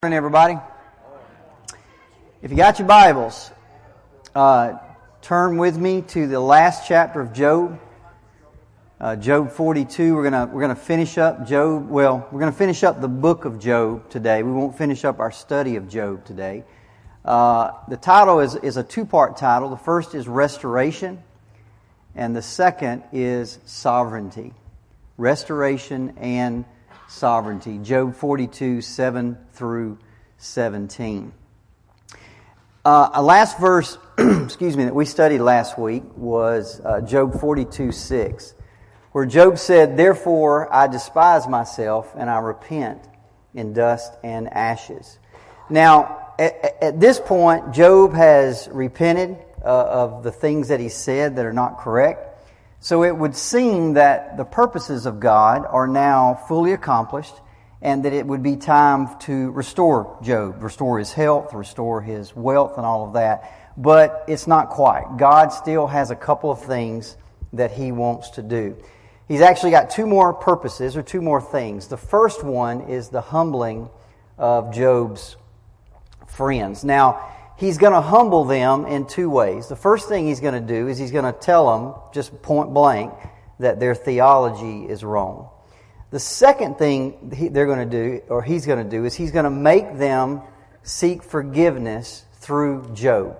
morning, everybody. If you got your Bibles, uh, turn with me to the last chapter of Job, uh, Job 42. We're gonna we're gonna finish up Job. Well, we're gonna finish up the book of Job today. We won't finish up our study of Job today. Uh, the title is is a two part title. The first is restoration, and the second is sovereignty. Restoration and sovereignty. Job 42, 7 through 17. Uh, a last verse, excuse me, that we studied last week was uh, Job 42, 6, where Job said, Therefore I despise myself and I repent in dust and ashes. Now, at, at this point, Job has repented uh, of the things that he said that are not correct. So it would seem that the purposes of God are now fully accomplished and that it would be time to restore Job, restore his health, restore his wealth, and all of that. But it's not quite. God still has a couple of things that he wants to do. He's actually got two more purposes or two more things. The first one is the humbling of Job's friends. Now, he's going to humble them in two ways. The first thing he's going to do is he's going to tell them, just point blank, that their theology is wrong. The second thing he, they're going to do, or he's going to do, is he's going to make them seek forgiveness through Job.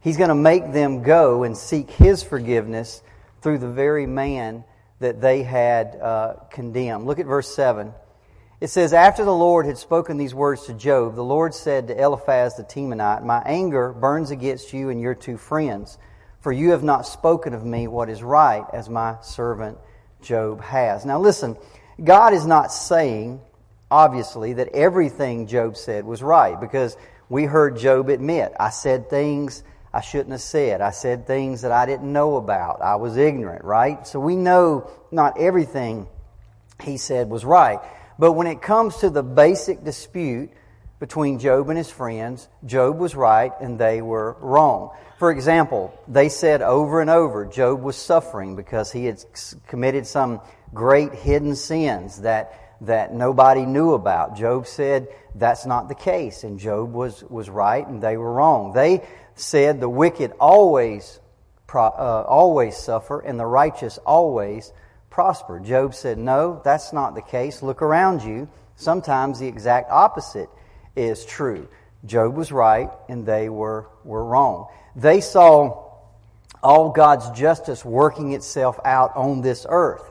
He's going to make them go and seek his forgiveness through the very man that they had uh, condemned. Look at verse 7. It says, After the Lord had spoken these words to Job, the Lord said to Eliphaz the Temanite, My anger burns against you and your two friends, for you have not spoken of me what is right, as my servant Job has. Now listen, God is not saying, obviously, that everything Job said was right, because we heard Job admit, I said things I shouldn't have said. I said things that I didn't know about. I was ignorant, right? So we know not everything he said was right. But when it comes to the basic dispute between Job and his friends, Job was right and they were wrong. For example, they said over and over Job was suffering because he had committed some great hidden sins that that nobody knew about. Job said that's not the case, and Job was, was right and they were wrong. They said the wicked always, uh, always suffer and the righteous always prosper. Job said, No, that's not the case. Look around you. Sometimes the exact opposite is true. Job was right and they were, were wrong. They saw all God's justice working itself out on this earth.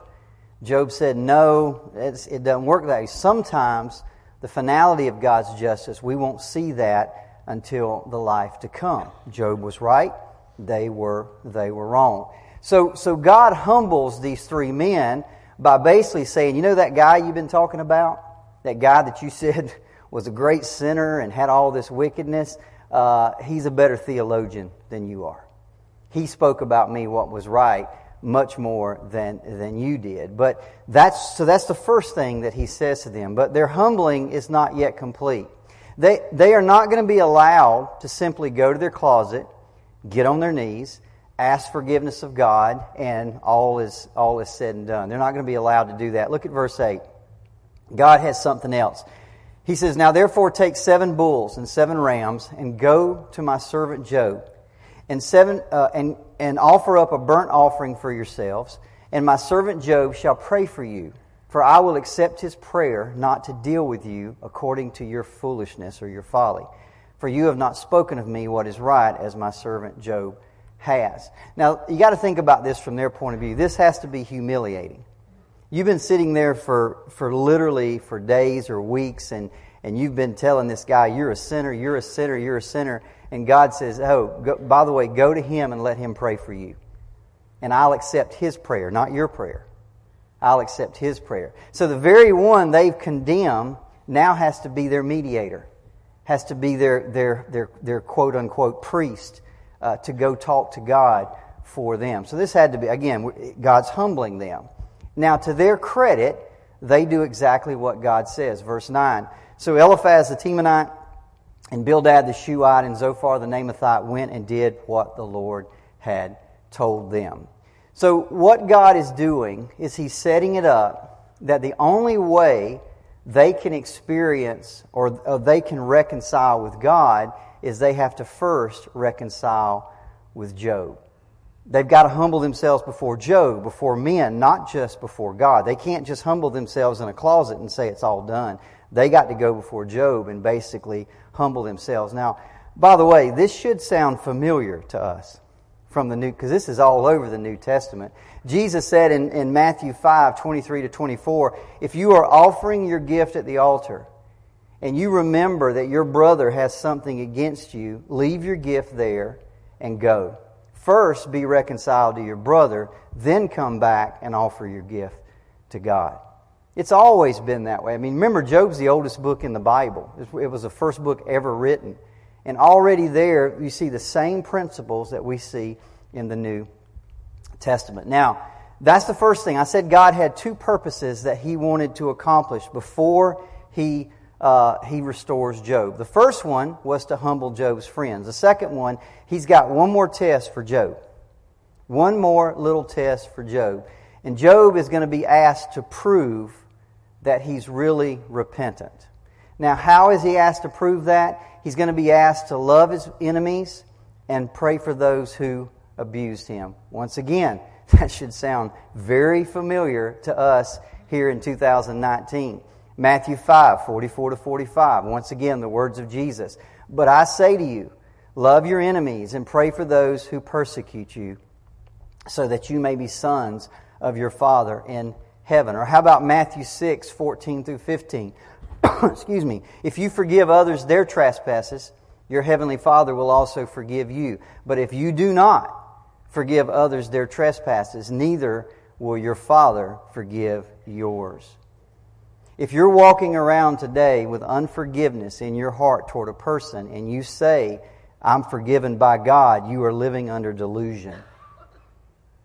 Job said, No, it doesn't work that way. Sometimes the finality of God's justice, we won't see that until the life to come. Job was right, they were, they were wrong. So, so God humbles these three men by basically saying, you know that guy you've been talking about? That guy that you said was a great sinner and had all this wickedness? Uh, he's a better theologian than you are. He spoke about me what was right much more than, than you did. But that's, so that's the first thing that he says to them. But their humbling is not yet complete. They, they are not going to be allowed to simply go to their closet, get on their knees, ask forgiveness of God, and all is, all is said and done. They're not going to be allowed to do that. Look at verse 8. God has something else. He says, Now therefore take seven bulls and seven rams, and go to my servant Job, and, seven, uh, and, and offer up a burnt offering for yourselves, and my servant Job shall pray for you. For I will accept his prayer not to deal with you according to your foolishness or your folly. For you have not spoken of me what is right, as my servant Job has. Now, you got to think about this from their point of view. This has to be humiliating. You've been sitting there for, for literally for days or weeks, and, and you've been telling this guy, You're a sinner, you're a sinner, you're a sinner. And God says, Oh, go, by the way, go to him and let him pray for you. And I'll accept his prayer, not your prayer. I'll accept his prayer. So the very one they've condemned now has to be their mediator, has to be their, their, their, their quote unquote priest uh, to go talk to God for them. So this had to be, again, God's humbling them. Now, to their credit, they do exactly what God says. Verse 9. So Eliphaz the Temanite and Bildad the Shuhite and Zophar the Naamathite went and did what the Lord had told them. So what God is doing is He's setting it up that the only way they can experience or they can reconcile with God is they have to first reconcile with Job. They've got to humble themselves before Job, before men, not just before God. They can't just humble themselves in a closet and say it's all done. They got to go before Job and basically humble themselves. Now, by the way, this should sound familiar to us from the New, because this is all over the New Testament. Jesus said in, in Matthew 5, 23 to 24, if you are offering your gift at the altar and you remember that your brother has something against you, leave your gift there and go. First be reconciled to your brother, then come back and offer your gift to God. It's always been that way. I mean, remember, Job's the oldest book in the Bible. It was the first book ever written. And already there, you see the same principles that we see in the New Testament. Now, that's the first thing. I said God had two purposes that He wanted to accomplish before He uh, he restores Job. The first one was to humble Job's friends. The second one, he's got one more test for Job. One more little test for Job. And Job is going to be asked to prove that he's really repentant. Now, how is he asked to prove that? He's going to be asked to love his enemies and pray for those who abused him. Once again, that should sound very familiar to us here in 2019. Matthew 5, 44 to 45. Once again, the words of Jesus. But I say to you, love your enemies and pray for those who persecute you, so that you may be sons of your Father in heaven. Or how about Matthew 6, 14 through 15? Excuse me. If you forgive others their trespasses, your heavenly Father will also forgive you. But if you do not forgive others their trespasses, neither will your Father forgive yours. If you're walking around today with unforgiveness in your heart toward a person and you say, I'm forgiven by God, you are living under delusion.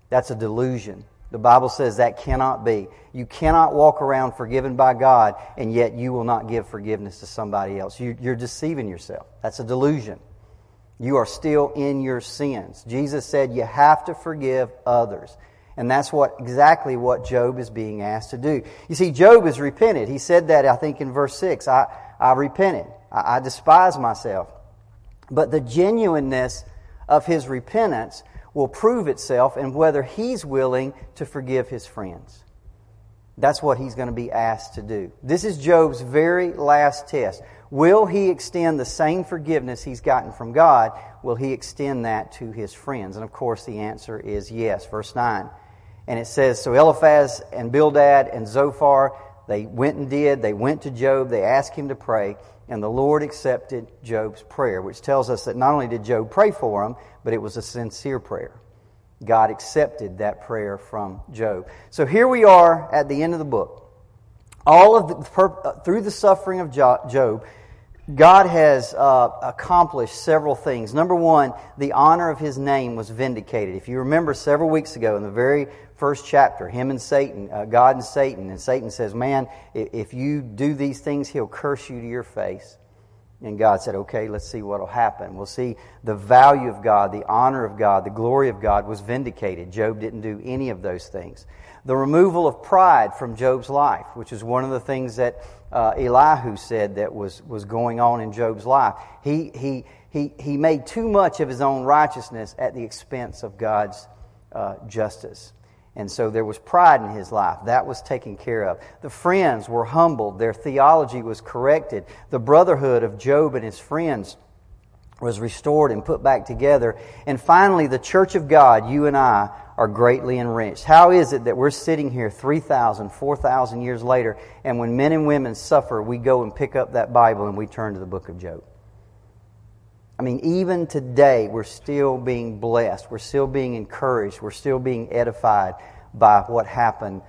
That's a delusion. The Bible says that cannot be. You cannot walk around forgiven by God and yet you will not give forgiveness to somebody else. You, are deceiving yourself. That's a delusion. You are still in your sins. Jesus said you have to forgive others. And that's what exactly what Job is being asked to do. You see, Job has repented. He said that, I think, in verse 6. I, I repented. I, I despise myself. But the genuineness of his repentance will prove itself in whether he's willing to forgive his friends. That's what he's going to be asked to do. This is Job's very last test. Will he extend the same forgiveness he's gotten from God? Will he extend that to his friends? And of course, the answer is yes. Verse 9. And it says, So Eliphaz and Bildad and Zophar, they went and did. They went to Job. They asked him to pray. And the Lord accepted Job's prayer, which tells us that not only did Job pray for him, but it was a sincere prayer. God accepted that prayer from Job. So here we are at the end of the book. All of the, through the suffering of Job, God has uh, accomplished several things. Number one, the honor of his name was vindicated. If you remember several weeks ago in the very first chapter, him and Satan, uh, God and Satan, and Satan says, Man, if you do these things, he'll curse you to your face. And God said, Okay, let's see what will happen. We'll see the value of God, the honor of God, the glory of God was vindicated. Job didn't do any of those things. The removal of pride from Job's life, which is one of the things that uh, Elihu said that was, was going on in Job's life. He, he, he, he made too much of his own righteousness at the expense of God's uh, justice. And so there was pride in his life. That was taken care of. The friends were humbled. Their theology was corrected. The brotherhood of Job and his friends was restored and put back together. And finally, the church of God, you and I, are greatly enriched. How is it that we're sitting here 3,000, 4,000 years later, and when men and women suffer, we go and pick up that Bible and we turn to the book of Job? I mean, even today, we're still being blessed. We're still being encouraged. We're still being edified by what happened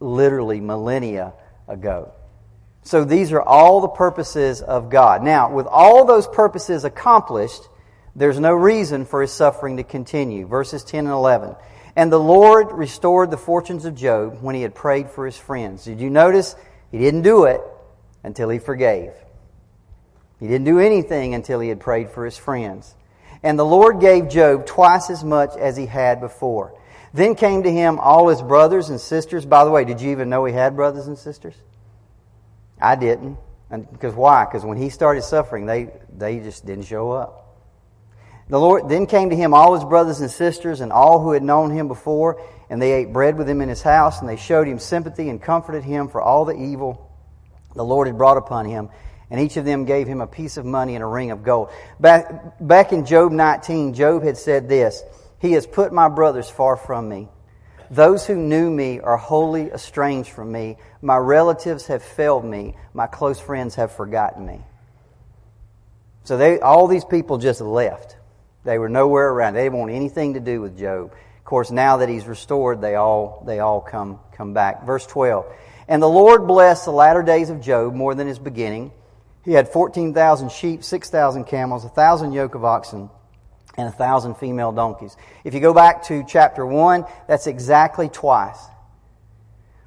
literally millennia ago. So these are all the purposes of God. Now, with all those purposes accomplished, there's no reason for his suffering to continue. Verses 10 and 11. And the Lord restored the fortunes of Job when he had prayed for his friends. Did you notice? He didn't do it until he forgave. He didn't do anything until he had prayed for his friends. And the Lord gave Job twice as much as he had before. Then came to him all his brothers and sisters. By the way, did you even know he had brothers and sisters? I didn't. Because why? Because when he started suffering, they, they just didn't show up. The Lord then came to him all his brothers and sisters and all who had known him before, and they ate bread with him in his house, and they showed him sympathy and comforted him for all the evil the Lord had brought upon him. And each of them gave him a piece of money and a ring of gold. Back, back in Job 19, Job had said this He has put my brothers far from me. Those who knew me are wholly estranged from me. My relatives have failed me. My close friends have forgotten me. So they, all these people just left. They were nowhere around. They didn't want anything to do with Job. Of course, now that he's restored, they all, they all come, come back. Verse 12. And the Lord blessed the latter days of Job more than his beginning. He had 14,000 sheep, 6,000 camels, 1,000 yoke of oxen, and 1,000 female donkeys. If you go back to chapter 1, that's exactly twice.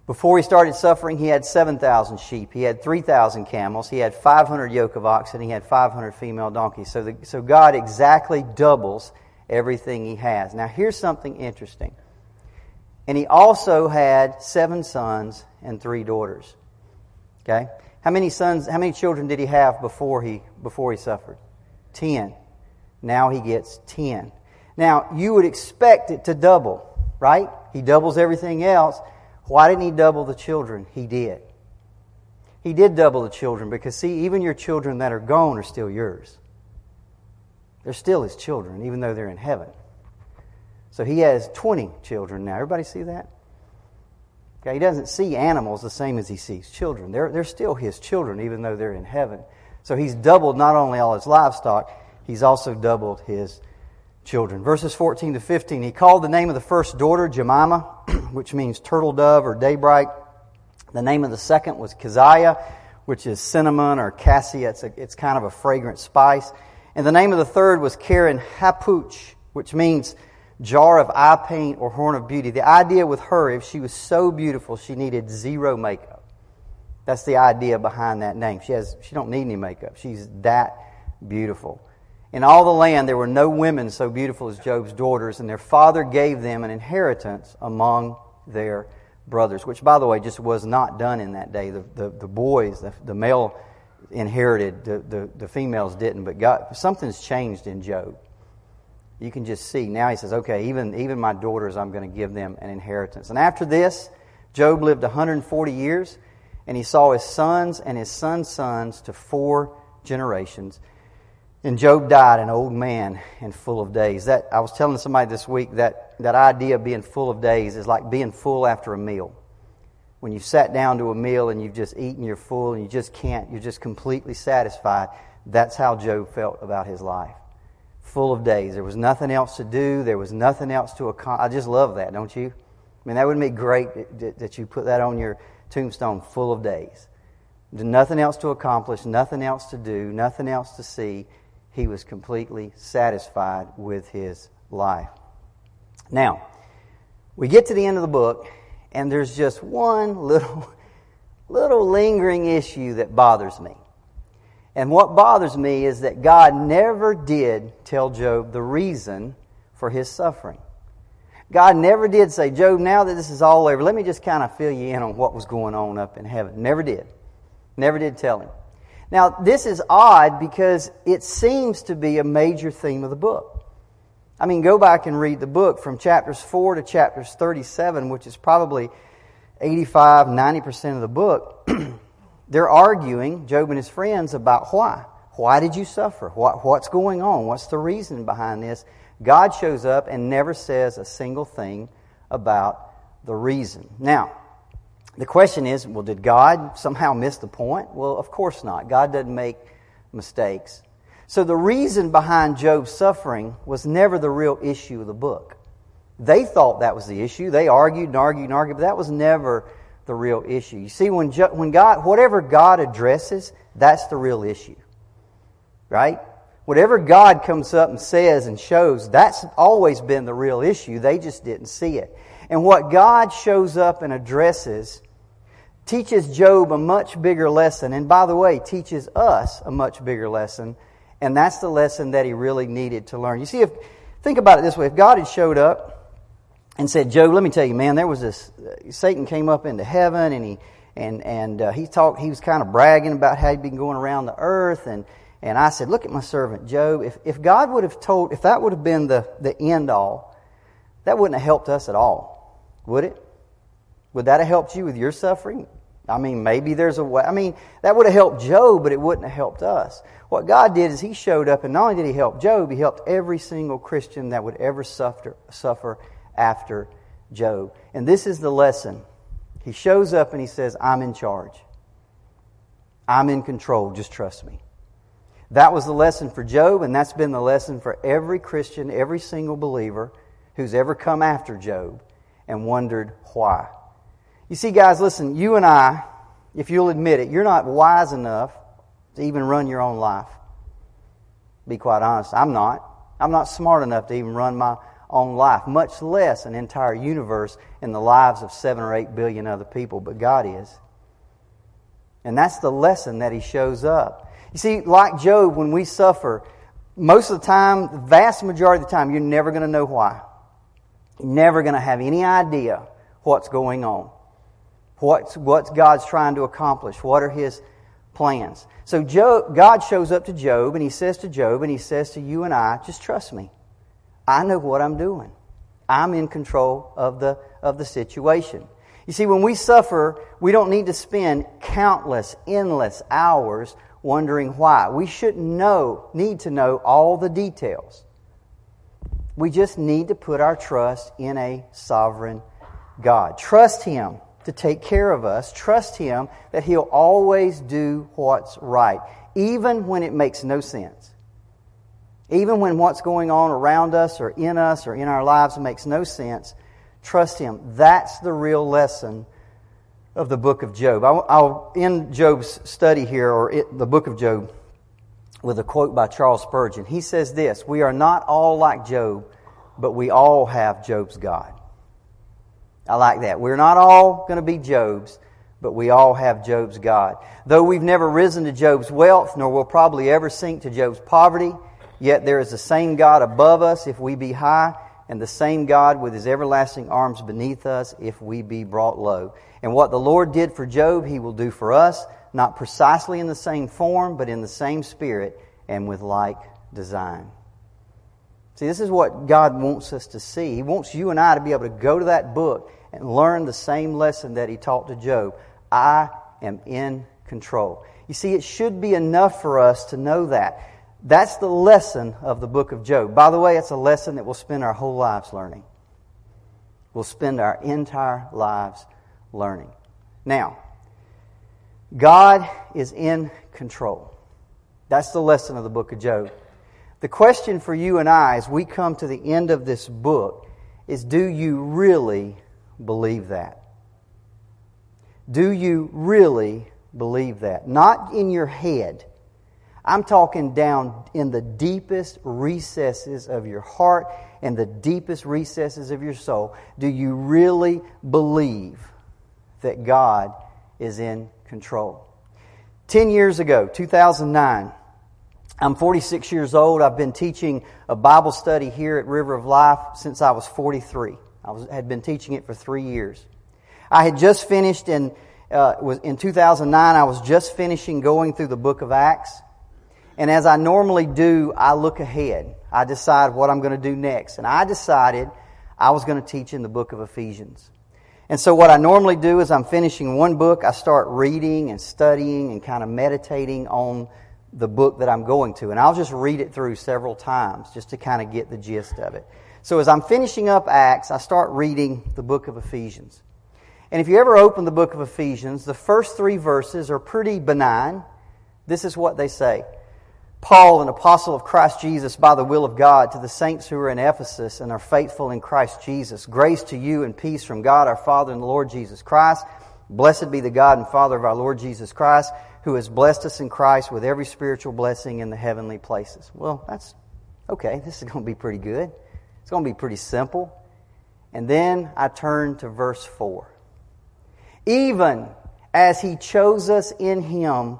Before he started suffering, he had 7,000 sheep. He had 3,000 camels. He had 500 yoke of oxen. He had 500 female donkeys. So, the, so God exactly doubles everything he has. Now, here's something interesting. And he also had seven sons and three daughters. Okay? How many sons, how many children did he have before he, before he suffered? Ten. Now he gets ten. Now, you would expect it to double, right? He doubles everything else. Why didn't he double the children? He did. He did double the children because, see, even your children that are gone are still yours. They're still his children, even though they're in heaven. So he has 20 children now. Everybody see that? Okay, he doesn't see animals the same as he sees children. They're, they're still his children, even though they're in heaven. So he's doubled not only all his livestock, he's also doubled his children. Verses 14 to 15. He called the name of the first daughter Jemima, which means turtle dove or daybreak. The name of the second was Keziah, which is cinnamon or cassia. It's, a, it's kind of a fragrant spice. And the name of the third was Karen Hapuch, which means jar of eye paint or horn of beauty. The idea with her, if she was so beautiful, she needed zero makeup. That's the idea behind that name. She has, she don't need any makeup. She's that beautiful. In all the land there were no women so beautiful as Job's daughters, and their father gave them an inheritance among their brothers, which, by the way, just was not done in that day. The, the, the boys, the, the male inherited, the, the, the females didn't, but God, something's changed in Job. You can just see. Now he says, okay, even, even my daughters, I'm going to give them an inheritance. And after this, Job lived 140 years, and he saw his sons and his sons' sons to four generations. And Job died an old man and full of days. That I was telling somebody this week that that idea of being full of days is like being full after a meal. When you've sat down to a meal and you've just eaten, you're full, and you just can't, you're just completely satisfied. That's how Job felt about his life. Full of days. There was nothing else to do. There was nothing else to accomplish. I just love that, don't you? I mean, that would be great that you put that on your tombstone, full of days. Nothing else to accomplish, nothing else to do, nothing else to see he was completely satisfied with his life. Now, we get to the end of the book, and there's just one little, little lingering issue that bothers me. And what bothers me is that God never did tell Job the reason for his suffering. God never did say, Job, now that this is all over, let me just kind of fill you in on what was going on up in heaven. Never did. Never did tell him. Now, this is odd because it seems to be a major theme of the book. I mean, go back and read the book from chapters 4 to chapters 37, which is probably 85, 90% of the book. They're arguing, Job and his friends, about why. Why did you suffer? What, what's going on? What's the reason behind this? God shows up and never says a single thing about the reason. Now, the question is, well, did God somehow miss the point? Well, of course not. God doesn't make mistakes. So the reason behind Job's suffering was never the real issue of the book. They thought that was the issue. They argued and argued and argued, but that was never the real issue. You see, when, when God, whatever God addresses, that's the real issue. Right? Whatever God comes up and says and shows, that's always been the real issue. They just didn't see it. And what God shows up and addresses teaches Job a much bigger lesson. And by the way, teaches us a much bigger lesson. And that's the lesson that he really needed to learn. You see, if, think about it this way. If God had showed up and said, Job, let me tell you, man, there was this, uh, Satan came up into heaven and he, and and uh, he talked. He was kind of bragging about how he'd been going around the earth, and and I said, "Look at my servant Job. If if God would have told, if that would have been the the end all, that wouldn't have helped us at all, would it? Would that have helped you with your suffering? I mean, maybe there's a way. I mean, that would have helped Job, but it wouldn't have helped us. What God did is He showed up, and not only did He help Job, He helped every single Christian that would ever suffer suffer after Job. And this is the lesson he shows up and he says, I'm in charge. I'm in control. Just trust me. That was the lesson for Job, and that's been the lesson for every Christian, every single believer who's ever come after Job and wondered why. You see, guys, listen, you and I, if you'll admit it, you're not wise enough to even run your own life. Be quite honest. I'm not. I'm not smart enough to even run my on life, much less an entire universe in the lives of seven or eight billion other people, but God is. And that's the lesson that He shows up. You see, like Job, when we suffer, most of the time, the vast majority of the time, you're never going to know why. You're never going to have any idea what's going on. What's, what's God's trying to accomplish? What are His plans? So Job, God shows up to Job and He says to Job and He says to you and I, just trust me. I know what I'm doing. I'm in control of the, of the situation. You see, when we suffer, we don't need to spend countless, endless hours wondering why. We shouldn't know, need to know all the details. We just need to put our trust in a sovereign God. Trust Him to take care of us. Trust Him that He'll always do what's right, even when it makes no sense. Even when what's going on around us or in us or in our lives makes no sense, trust Him. That's the real lesson of the book of Job. I'll, end Job's study here, or the book of Job, with a quote by Charles Spurgeon. He says this We are not all like Job, but we all have Job's God. I like that. We're not all going to be Job's, but we all have Job's God. Though we've never risen to Job's wealth, nor will probably ever sink to Job's poverty, Yet there is the same God above us if we be high, and the same God with his everlasting arms beneath us if we be brought low. And what the Lord did for Job, he will do for us, not precisely in the same form, but in the same spirit and with like design. See, this is what God wants us to see. He wants you and I to be able to go to that book and learn the same lesson that he taught to Job. I am in control. You see, it should be enough for us to know that. That's the lesson of the book of Job. By the way, it's a lesson that we'll spend our whole lives learning. We'll spend our entire lives learning. Now, God is in control. That's the lesson of the book of Job. The question for you and I as we come to the end of this book is do you really believe that? Do you really believe that? Not in your head I'm talking down in the deepest recesses of your heart and the deepest recesses of your soul. Do you really believe that God is in control? Ten years ago, 2009, I'm 46 years old. I've been teaching a Bible study here at River of Life since I was 43. I was, had been teaching it for three years. I had just finished in, uh, was in 2009, I was just finishing going through the book of Acts. And as I normally do, I look ahead. I decide what I'm going to do next. And I decided I was going to teach in the book of Ephesians. And so what I normally do is I'm finishing one book, I start reading and studying and kind of meditating on the book that I'm going to. And I'll just read it through several times just to kind of get the gist of it. So as I'm finishing up Acts, I start reading the book of Ephesians. And if you ever open the book of Ephesians, the first three verses are pretty benign. This is what they say. Paul, an apostle of Christ Jesus by the will of God, to the saints who are in Ephesus and are faithful in Christ Jesus. Grace to you and peace from God our Father and the Lord Jesus Christ. Blessed be the God and Father of our Lord Jesus Christ, who has blessed us in Christ with every spiritual blessing in the heavenly places. Well, that's okay. This is going to be pretty good. It's going to be pretty simple. And then I turn to verse 4. Even as he chose us in him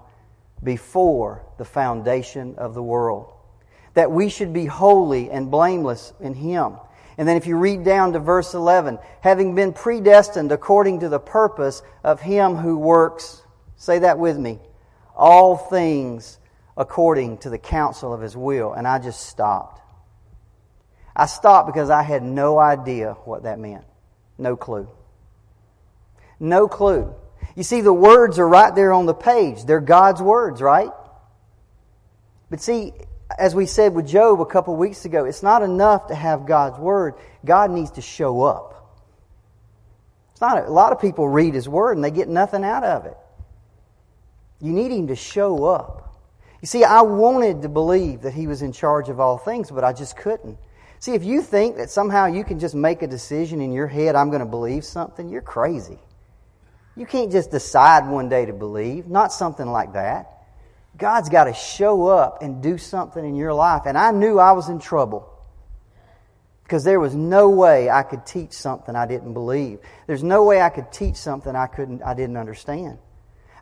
before the foundation of the world. That we should be holy and blameless in Him. And then if you read down to verse 11, having been predestined according to the purpose of him who works, say that with me, all things according to the counsel of his will. And I just stopped. I stopped because I had no idea what that meant. No clue. No clue. You see, the words are right there on the page. They're God's words, right? But see, as we said with Job a couple weeks ago, it's not enough to have God's word. God needs to show up. It's not a, a lot of people read his word and they get nothing out of it. You need him to show up. You see, I wanted to believe that he was in charge of all things, but I just couldn't. See, if you think that somehow you can just make a decision in your head, I'm going to believe something, you're crazy. You can't just decide one day to believe, not something like that. God's got to show up and do something in your life. And I knew I was in trouble because there was no way I could teach something I didn't believe. There's no way I could teach something I couldn't I didn't understand.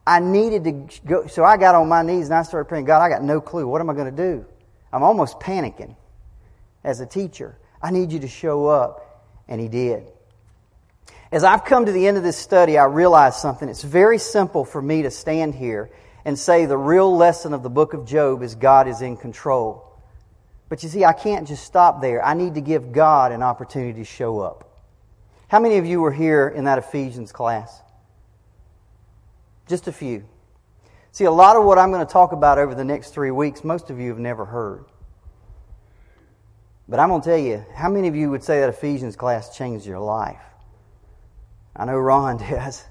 I needed to go so I got on my knees and I started praying, God, I got no clue. What am I going to do? I'm almost panicking as a teacher. I need you to show up. And he did. As I've come to the end of this study, I realize something. It's very simple for me to stand here and say the real lesson of the book of Job is God is in control. But you see, I can't just stop there. I need to give God an opportunity to show up. How many of you were here in that Ephesians class? Just a few. See, a lot of what I'm going to talk about over the next three weeks, most of you have never heard. But I'm going to tell you, how many of you would say that Ephesians class changed your life? I know Ron does.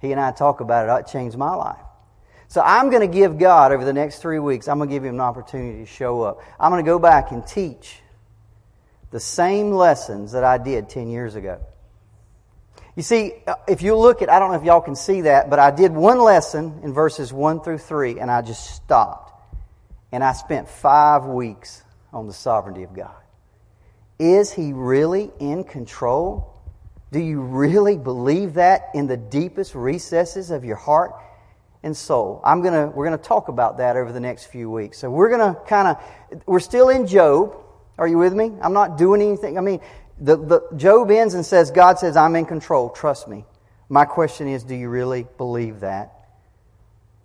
He and I talk about it. It changed my life. So I'm going to give God over the next three weeks, I'm going to give him an opportunity to show up. I'm going to go back and teach the same lessons that I did 10 years ago. You see, if you look at, I don't know if y'all can see that, but I did one lesson in verses 1 through 3 and I just stopped. And I spent five weeks on the sovereignty of God. Is He really in control? Do you really believe that in the deepest recesses of your heart? and soul. I'm gonna we're gonna talk about that over the next few weeks. So we're gonna kind of we're still in Job. Are you with me? I'm not doing anything. I mean, the, the Job ends and says, God says, I'm in control. Trust me. My question is, do you really believe that?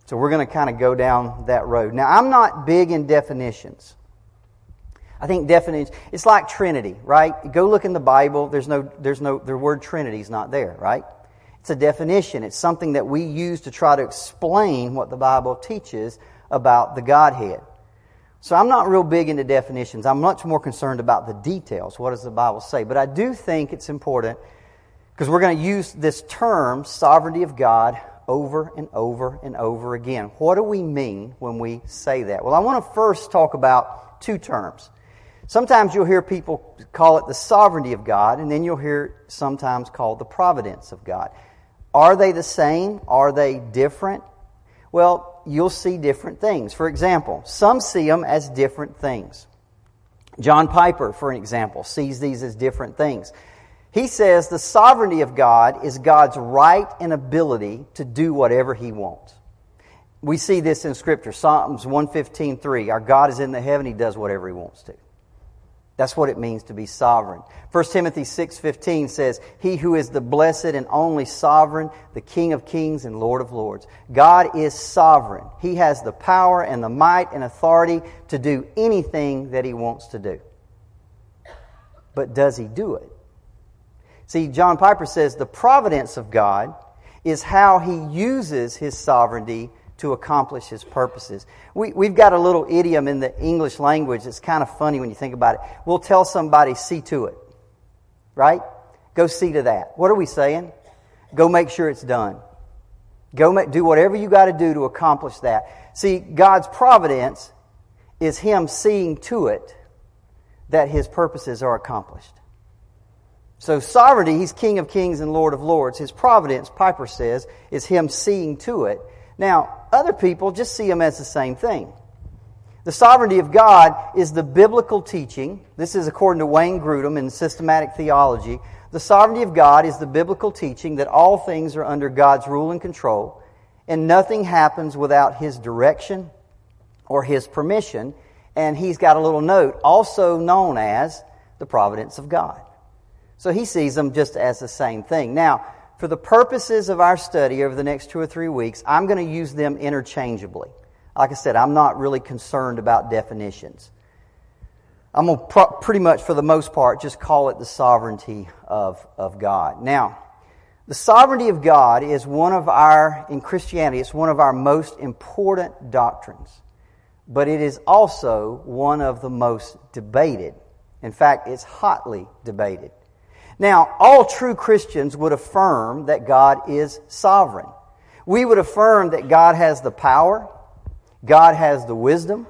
So we're going to kind of go down that road. Now, I'm not big in definitions. I think definitions, it's like Trinity, right? Go look in the Bible. There's no, there's no, the word Trinity is not there, right? It's a definition. It's something that we use to try to explain what the Bible teaches about the Godhead. So I'm not real big into definitions. I'm much more concerned about the details. What does the Bible say? But I do think it's important because we're going to use this term, sovereignty of God, over and over and over again. What do we mean when we say that? Well, I want to first talk about two terms. Sometimes you'll hear people call it the sovereignty of God, and then you'll hear sometimes called the providence of God. Are they the same? Are they different? Well, you'll see different things. For example, some see them as different things. John Piper, for an example, sees these as different things. He says the sovereignty of God is God's right and ability to do whatever he wants. We see this in Scripture. Psalms 115.3, our God is in the heaven, he does whatever he wants to. That's what it means to be sovereign. 1 Timothy 6:15 says, "He who is the blessed and only sovereign, the King of kings and Lord of lords." God is sovereign. He has the power and the might and authority to do anything that he wants to do. But does he do it? See, John Piper says the providence of God is how he uses his sovereignty to accomplish his purposes. We, we've got a little idiom in the English language that's kind of funny when you think about it. We'll tell somebody, see to it. Right? Go see to that. What are we saying? Go make sure it's done. Go make, do whatever you got to do to accomplish that. See, God's providence is Him seeing to it that His purposes are accomplished. So sovereignty, He's King of kings and Lord of lords. His providence, Piper says, is Him seeing to it now, other people just see them as the same thing. The sovereignty of God is the biblical teaching. This is according to Wayne Grudem in systematic theology. The sovereignty of God is the biblical teaching that all things are under God's rule and control, and nothing happens without His direction or His permission. And he's got a little note, also known as the providence of God. So he sees them just as the same thing. Now, for the purposes of our study over the next two or three weeks, I'm going to use them interchangeably. Like I said, I'm not really concerned about definitions. I'm going to pretty much, for the most part, just call it the sovereignty of, of God. Now, the sovereignty of God is one of our, in Christianity, it's one of our most important doctrines. But it is also one of the most debated. In fact, it's hotly debated. Now, all true Christians would affirm that God is sovereign. We would affirm that God has the power, God has the wisdom,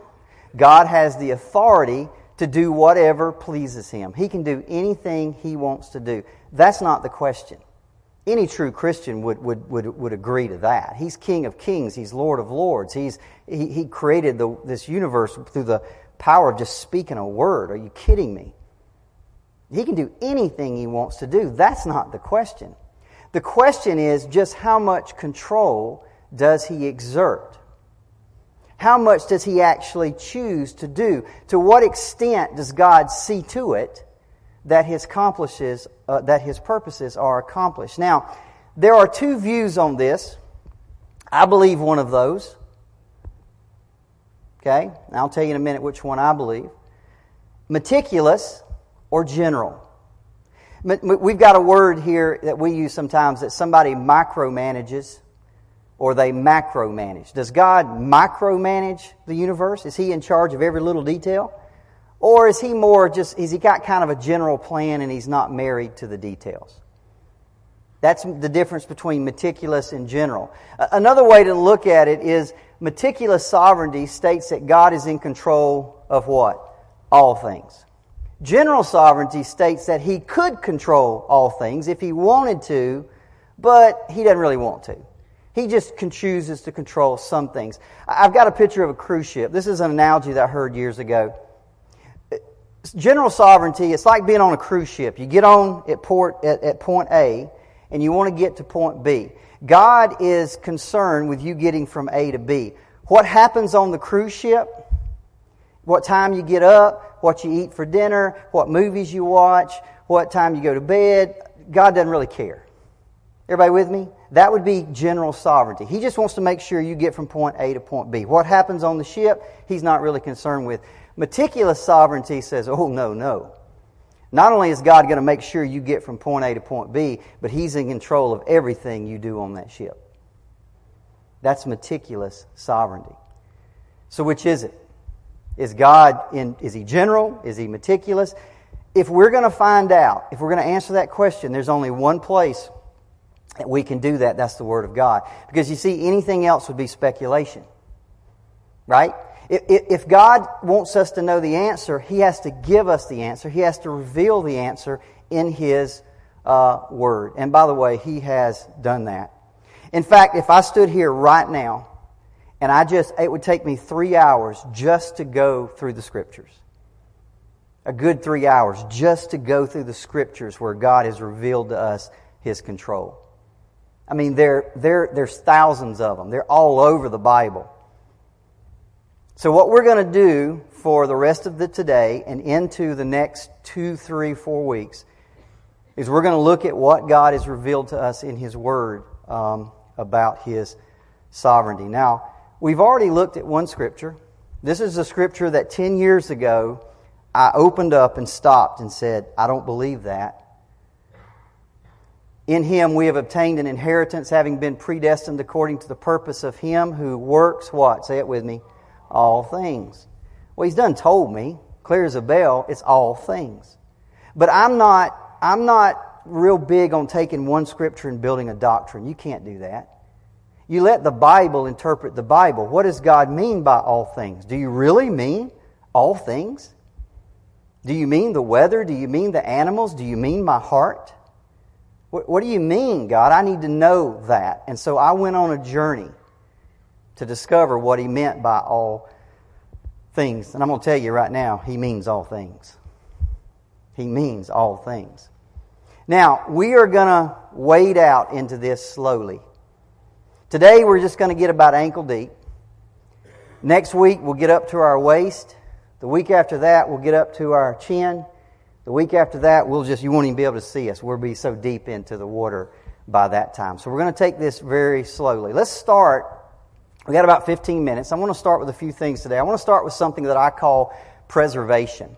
God has the authority to do whatever pleases Him. He can do anything He wants to do. That's not the question. Any true Christian would, would, would, would agree to that. He's King of kings, He's Lord of lords. He's, he, he created the, this universe through the power of just speaking a word. Are you kidding me? He can do anything he wants to do. That's not the question. The question is just how much control does he exert? How much does he actually choose to do? To what extent does God see to it that his accomplishes uh, that his purposes are accomplished? Now, there are two views on this. I believe one of those. Okay? I'll tell you in a minute which one I believe. Meticulous or general. We've got a word here that we use sometimes that somebody micromanages or they macromanage. Does God micromanage the universe? Is He in charge of every little detail? Or is He more just, is He got kind of a general plan and He's not married to the details? That's the difference between meticulous and general. Another way to look at it is meticulous sovereignty states that God is in control of what? All things. General sovereignty states that he could control all things if he wanted to, but he doesn't really want to. He just chooses to control some things. I've got a picture of a cruise ship. This is an analogy that I heard years ago. General sovereignty, it's like being on a cruise ship. You get on at port at, at point A and you want to get to point B. God is concerned with you getting from A to B. What happens on the cruise ship? What time you get up? What you eat for dinner, what movies you watch, what time you go to bed. God doesn't really care. Everybody with me? That would be general sovereignty. He just wants to make sure you get from point A to point B. What happens on the ship, he's not really concerned with. Meticulous sovereignty says, oh, no, no. Not only is God going to make sure you get from point A to point B, but he's in control of everything you do on that ship. That's meticulous sovereignty. So, which is it? Is God in, is he general? Is he meticulous? If we're going to find out, if we're going to answer that question, there's only one place that we can do that. That's the Word of God. Because you see, anything else would be speculation. Right? If God wants us to know the answer, He has to give us the answer. He has to reveal the answer in His uh, Word. And by the way, He has done that. In fact, if I stood here right now and I just, it would take me three hours just to go through the scriptures. A good three hours just to go through the scriptures where God has revealed to us his control. I mean, there, there, there's thousands of them. They're all over the Bible. So, what we're going to do for the rest of the today and into the next two, three, four weeks is we're going to look at what God has revealed to us in His Word um, about His sovereignty. Now, We've already looked at one scripture. This is a scripture that 10 years ago I opened up and stopped and said, I don't believe that. In him we have obtained an inheritance, having been predestined according to the purpose of him who works what? Say it with me. All things. Well, he's done told me, clear as a bell, it's all things. But I'm not, I'm not real big on taking one scripture and building a doctrine. You can't do that. You let the Bible interpret the Bible. What does God mean by all things? Do you really mean all things? Do you mean the weather? Do you mean the animals? Do you mean my heart? What, what do you mean, God? I need to know that. And so I went on a journey to discover what He meant by all things. And I'm going to tell you right now, He means all things. He means all things. Now, we are going to wade out into this slowly. Today we're just going to get about ankle deep. Next week we'll get up to our waist. The week after that we'll get up to our chin. The week after that, we'll just, you won't even be able to see us. We'll be so deep into the water by that time. So we're going to take this very slowly. Let's start. We got about 15 minutes. I want to start with a few things today. I want to start with something that I call preservation.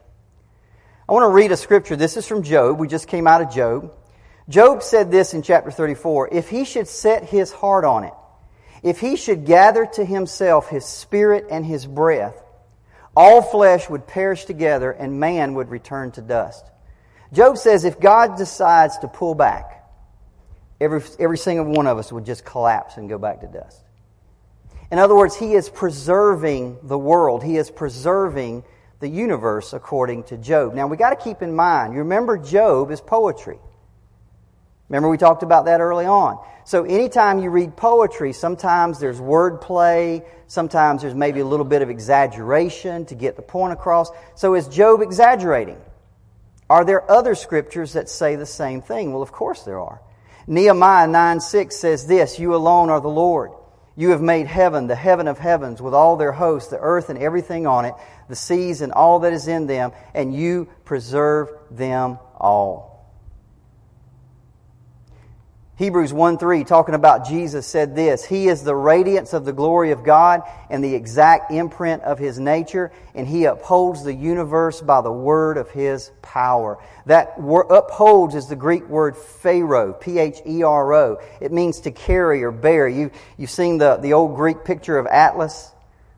I want to read a scripture. This is from Job. We just came out of Job. Job said this in chapter 34 If he should set his heart on it, if he should gather to himself his spirit and his breath, all flesh would perish together and man would return to dust. Job says if God decides to pull back, every, every single one of us would just collapse and go back to dust. In other words, he is preserving the world. He is preserving the universe according to Job. Now we got to keep in mind, you remember Job is poetry. Remember we talked about that early on. So anytime you read poetry, sometimes there's wordplay, sometimes there's maybe a little bit of exaggeration to get the point across. So is Job exaggerating? Are there other scriptures that say the same thing? Well, of course there are. Nehemiah 9 6 says this You alone are the Lord. You have made heaven, the heaven of heavens, with all their hosts, the earth and everything on it, the seas and all that is in them, and you preserve them all. Hebrews 1 3, talking about Jesus, said this He is the radiance of the glory of God and the exact imprint of His nature, and He upholds the universe by the word of His power. That word, upholds is the Greek word phero, P H E R O. It means to carry or bear. You, you've seen the, the old Greek picture of Atlas,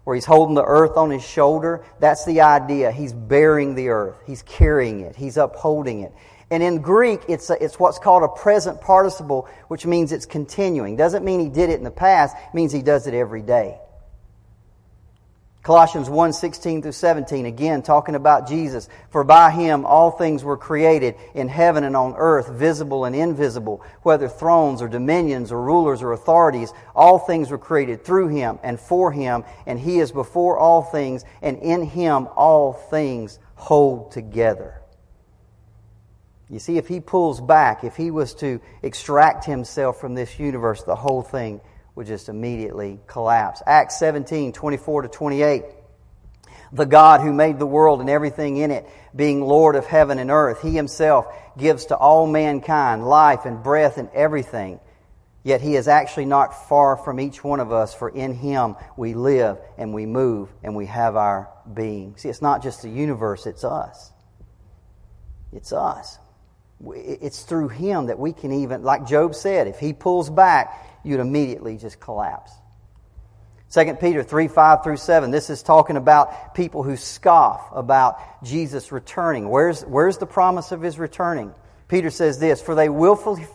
where he's holding the earth on his shoulder. That's the idea. He's bearing the earth, He's carrying it, He's upholding it. And in Greek, it's, a, it's what's called a present participle, which means it's continuing. Doesn't mean he did it in the past, means he does it every day. Colossians 1 16 through 17, again talking about Jesus. For by him all things were created in heaven and on earth, visible and invisible, whether thrones or dominions or rulers or authorities. All things were created through him and for him, and he is before all things, and in him all things hold together. You see, if he pulls back, if he was to extract himself from this universe, the whole thing would just immediately collapse. Acts 17, 24 to 28. The God who made the world and everything in it, being Lord of heaven and earth, he himself gives to all mankind life and breath and everything. Yet he is actually not far from each one of us, for in him we live and we move and we have our being. See, it's not just the universe, it's us. It's us it's through him that we can even, like Job said, if he pulls back, you'd immediately just collapse. 2 Peter 3 5 through 7. This is talking about people who scoff about Jesus returning. Where's, where's the promise of his returning? Peter says this For they willfully,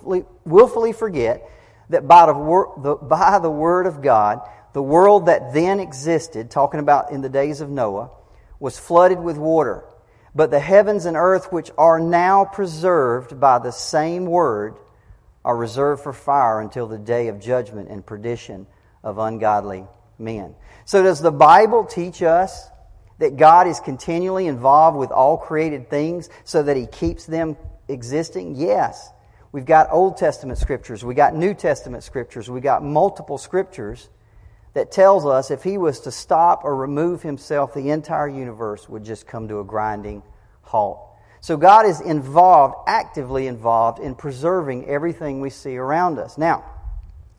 willfully forget that by the, by the word of God, the world that then existed, talking about in the days of Noah, was flooded with water but the heavens and earth, which are now preserved by the same word, are reserved for fire until the day of judgment and perdition of ungodly men. So, does the Bible teach us that God is continually involved with all created things so that He keeps them existing? Yes. We've got Old Testament scriptures, we've got New Testament scriptures, we've got multiple scriptures that tells us if he was to stop or remove himself, the entire universe would just come to a grinding halt. So God is involved, actively involved, in preserving everything we see around us. Now,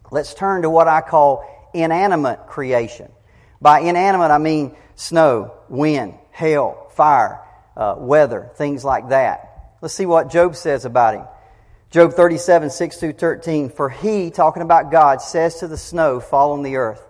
let's turn to what I call inanimate creation. By inanimate, I mean snow, wind, hail, fire, uh, weather, things like that. Let's see what Job says about him. Job 37, 6 through 13. For he, talking about God, says to the snow, fall on the earth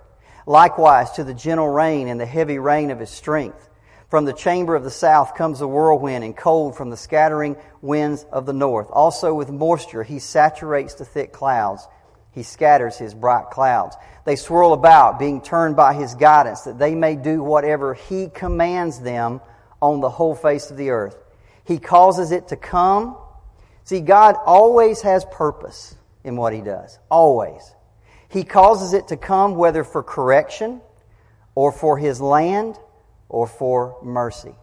Likewise to the gentle rain and the heavy rain of his strength. From the chamber of the south comes the whirlwind and cold from the scattering winds of the north. Also with moisture he saturates the thick clouds. He scatters his bright clouds. They swirl about, being turned by his guidance, that they may do whatever he commands them on the whole face of the earth. He causes it to come. See, God always has purpose in what he does. Always. He causes it to come whether for correction or for His land or for mercy.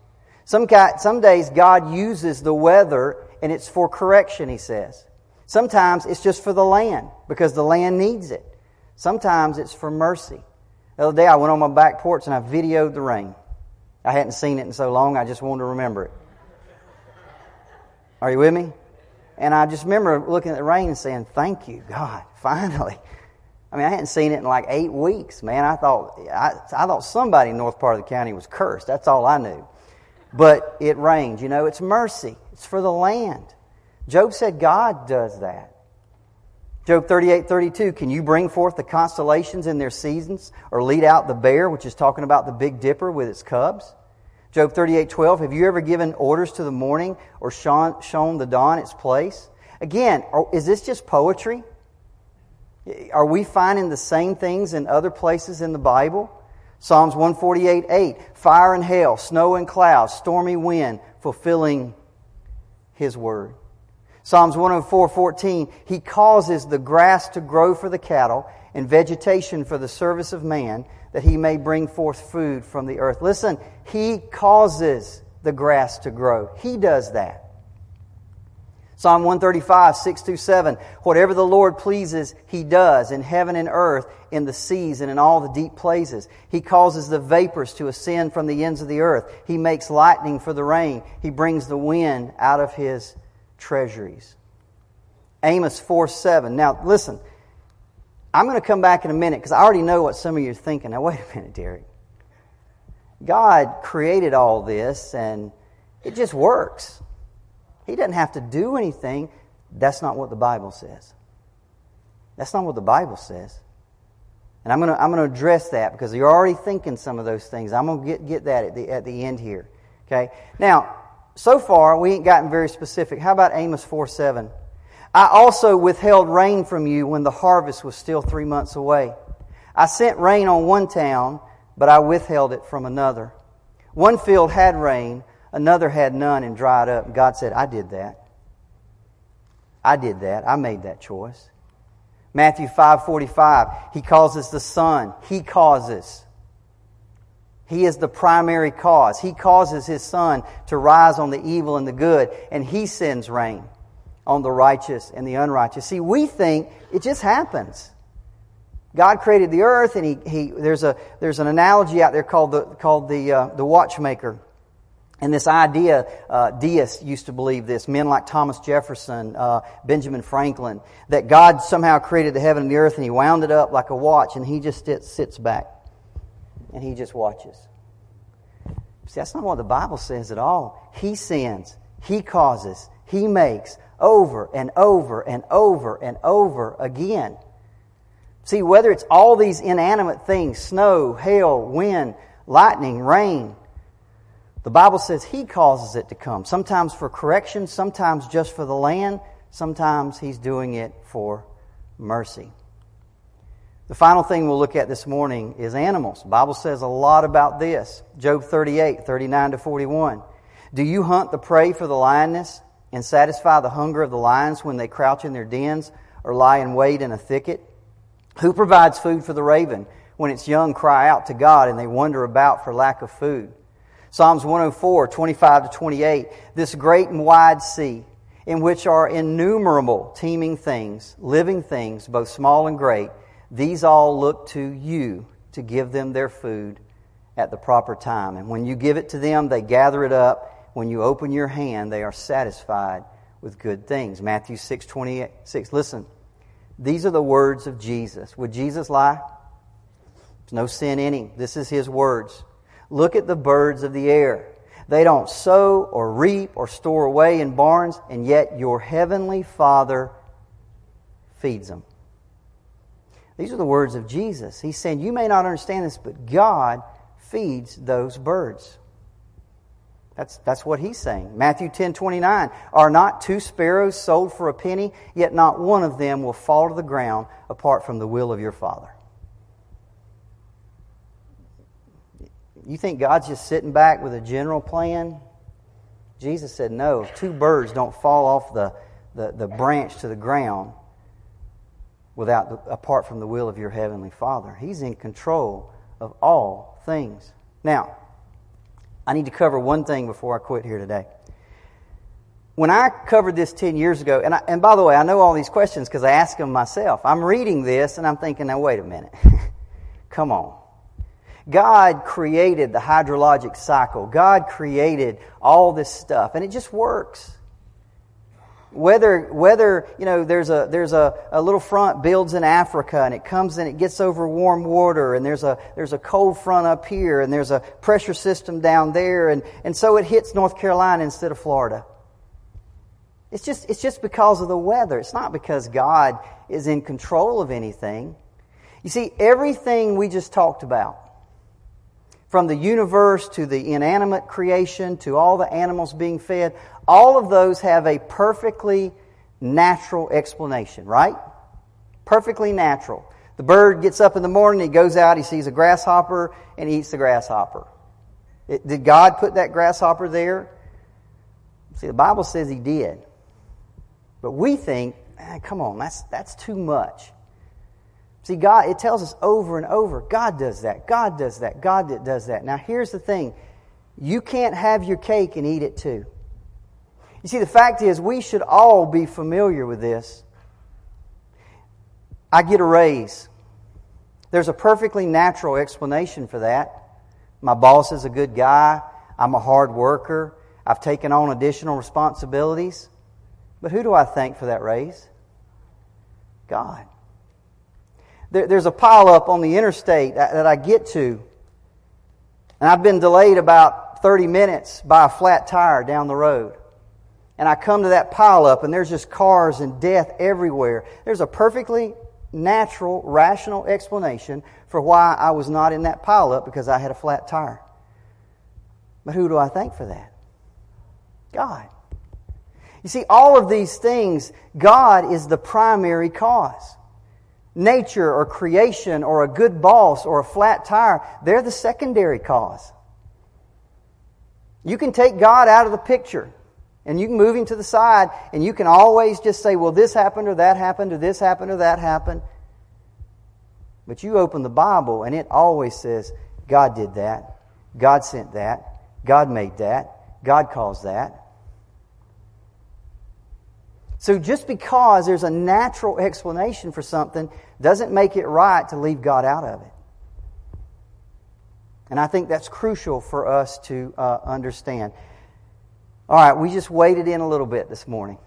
Some, some days God uses the weather and it's for correction, He says. Sometimes it's just for the land because the land needs it. Sometimes it's for mercy. The other day I went on my back porch and I videoed the rain. I hadn't seen it in so long, I just wanted to remember it. Are you with me? And I just remember looking at the rain and saying, Thank you, God, finally. I mean, I hadn't seen it in like eight weeks, man. I thought I, I thought somebody in north part of the county was cursed. That's all I knew. But it rained. You know, it's mercy. It's for the land. Job said God does that. Job 38, 32, can you bring forth the constellations in their seasons or lead out the bear, which is talking about the Big Dipper with its cubs? Job 38, 12, have you ever given orders to the morning or shown the dawn its place? Again, is this just poetry? Are we finding the same things in other places in the Bible? Psalms 148, 8, fire and hail, snow and clouds, stormy wind, fulfilling His word. Psalms 104, 14, He causes the grass to grow for the cattle and vegetation for the service of man, that he may bring forth food from the earth. Listen, He causes the grass to grow. He does that. Psalm 135, 6 through 7. Whatever the Lord pleases, He does in heaven and earth, in the seas and in all the deep places. He causes the vapors to ascend from the ends of the earth. He makes lightning for the rain. He brings the wind out of His treasuries. Amos 4 7. Now, listen, I'm going to come back in a minute because I already know what some of you are thinking. Now, wait a minute, Derricke. God created all this and it just works. He doesn't have to do anything. That's not what the Bible says. That's not what the Bible says. And I'm going to, I'm going to address that because you're already thinking some of those things. I'm going to get, get that at the, at the end here. Okay? Now, so far, we ain't gotten very specific. How about Amos 4 7? I also withheld rain from you when the harvest was still three months away. I sent rain on one town, but I withheld it from another. One field had rain, another had none and dried up. God said, I did that. I did that. I made that choice. Matthew 5:45, he causes the sun. He causes he is the primary cause. He causes his sun to rise on the evil and the good, and he sends rain on the righteous and the unrighteous. See, we think it just happens. God created the earth, and he, he, there's, a, there's an analogy out there called the, called the, uh, the watchmaker. And this idea, uh, deists used to believe this, men like Thomas Jefferson, uh, Benjamin Franklin, that God somehow created the heaven and the earth and he wound it up like a watch and he just sits back and he just watches. See, that's not what the Bible says at all. He sends, he causes, he makes over and over and over and over again. See, whether it's all these inanimate things snow, hail, wind, lightning, rain the Bible says He causes it to come. Sometimes for correction, sometimes just for the land, sometimes He's doing it for mercy. The final thing we'll look at this morning is animals. The Bible says a lot about this. Job 38, 39 to 41. Do you hunt the prey for the lioness and satisfy the hunger of the lions when they crouch in their dens or lie in wait in a thicket? Who provides food for the raven when its young cry out to God and they wander about for lack of food? Psalms 104, 25 to 28. This great and wide sea, in which are innumerable teeming things, living things, both small and great, these all look to you to give them their food at the proper time. And when you give it to them, they gather it up. When you open your hand, they are satisfied with good things. Matthew 6 26. Listen, these are the words of Jesus. Would Jesus lie? There's no sin in him. This is his words. Look at the birds of the air. They don't sow or reap or store away in barns, and yet your heavenly Father feeds them. These are the words of Jesus. He's saying, You may not understand this, but God feeds those birds. That's, that's what he's saying. Matthew 10 29. Are not two sparrows sold for a penny? Yet not one of them will fall to the ground apart from the will of your Father. You think God's just sitting back with a general plan? Jesus said, No, two birds don't fall off the, the, the branch to the ground without the, apart from the will of your heavenly Father. He's in control of all things. Now, I need to cover one thing before I quit here today. When I covered this 10 years ago, and, I, and by the way, I know all these questions because I ask them myself. I'm reading this and I'm thinking, now wait a minute. Come on. God created the hydrologic cycle. God created all this stuff, and it just works. whether whether you know there's a there's a, a little front builds in Africa and it comes and it gets over warm water and there's a there's a cold front up here and there's a pressure system down there and, and so it hits North Carolina instead of Florida. It's just it's just because of the weather. It's not because God is in control of anything. You see, everything we just talked about, from the universe to the inanimate creation to all the animals being fed, all of those have a perfectly natural explanation, right? Perfectly natural. The bird gets up in the morning, he goes out, he sees a grasshopper, and he eats the grasshopper. It, did God put that grasshopper there? See, the Bible says he did. But we think, eh, come on, that's, that's too much. See, God, it tells us over and over God does that, God does that, God does that. Now, here's the thing you can't have your cake and eat it too. You see, the fact is, we should all be familiar with this. I get a raise. There's a perfectly natural explanation for that. My boss is a good guy. I'm a hard worker. I've taken on additional responsibilities. But who do I thank for that raise? God. There's a pileup on the interstate that I get to, and I've been delayed about 30 minutes by a flat tire down the road and I come to that pileup, and there's just cars and death everywhere. There's a perfectly natural, rational explanation for why I was not in that pileup because I had a flat tire. But who do I thank for that? God. You see, all of these things, God is the primary cause. Nature or creation or a good boss or a flat tire, they're the secondary cause. You can take God out of the picture. And you can move him to the side, and you can always just say, well, this happened, or that happened, or this happened, or that happened. But you open the Bible, and it always says, God did that. God sent that. God made that. God caused that. So just because there's a natural explanation for something doesn't make it right to leave God out of it. And I think that's crucial for us to uh, understand. All right, we just waded in a little bit this morning.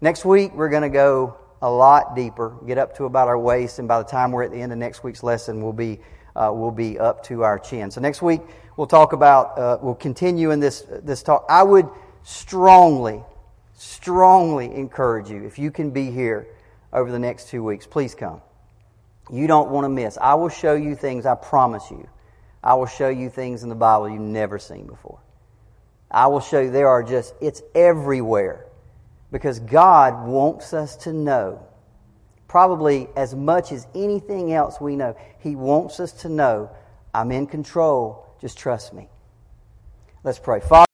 Next week, we're going to go a lot deeper, get up to about our waist, and by the time we're at the end of next week's lesson, we'll be, uh, we'll be up to our chin. So next week, we'll talk about, uh, we'll continue in this, this talk. I would strongly, strongly encourage you, if you can be here over the next two weeks, please come. You don't want to miss. I will show you things, I promise you. I will show you things in the Bible you've never seen before. I will show you there are just, it's everywhere. Because God wants us to know, probably as much as anything else we know, He wants us to know, I'm in control, just trust me. Let's pray. Father,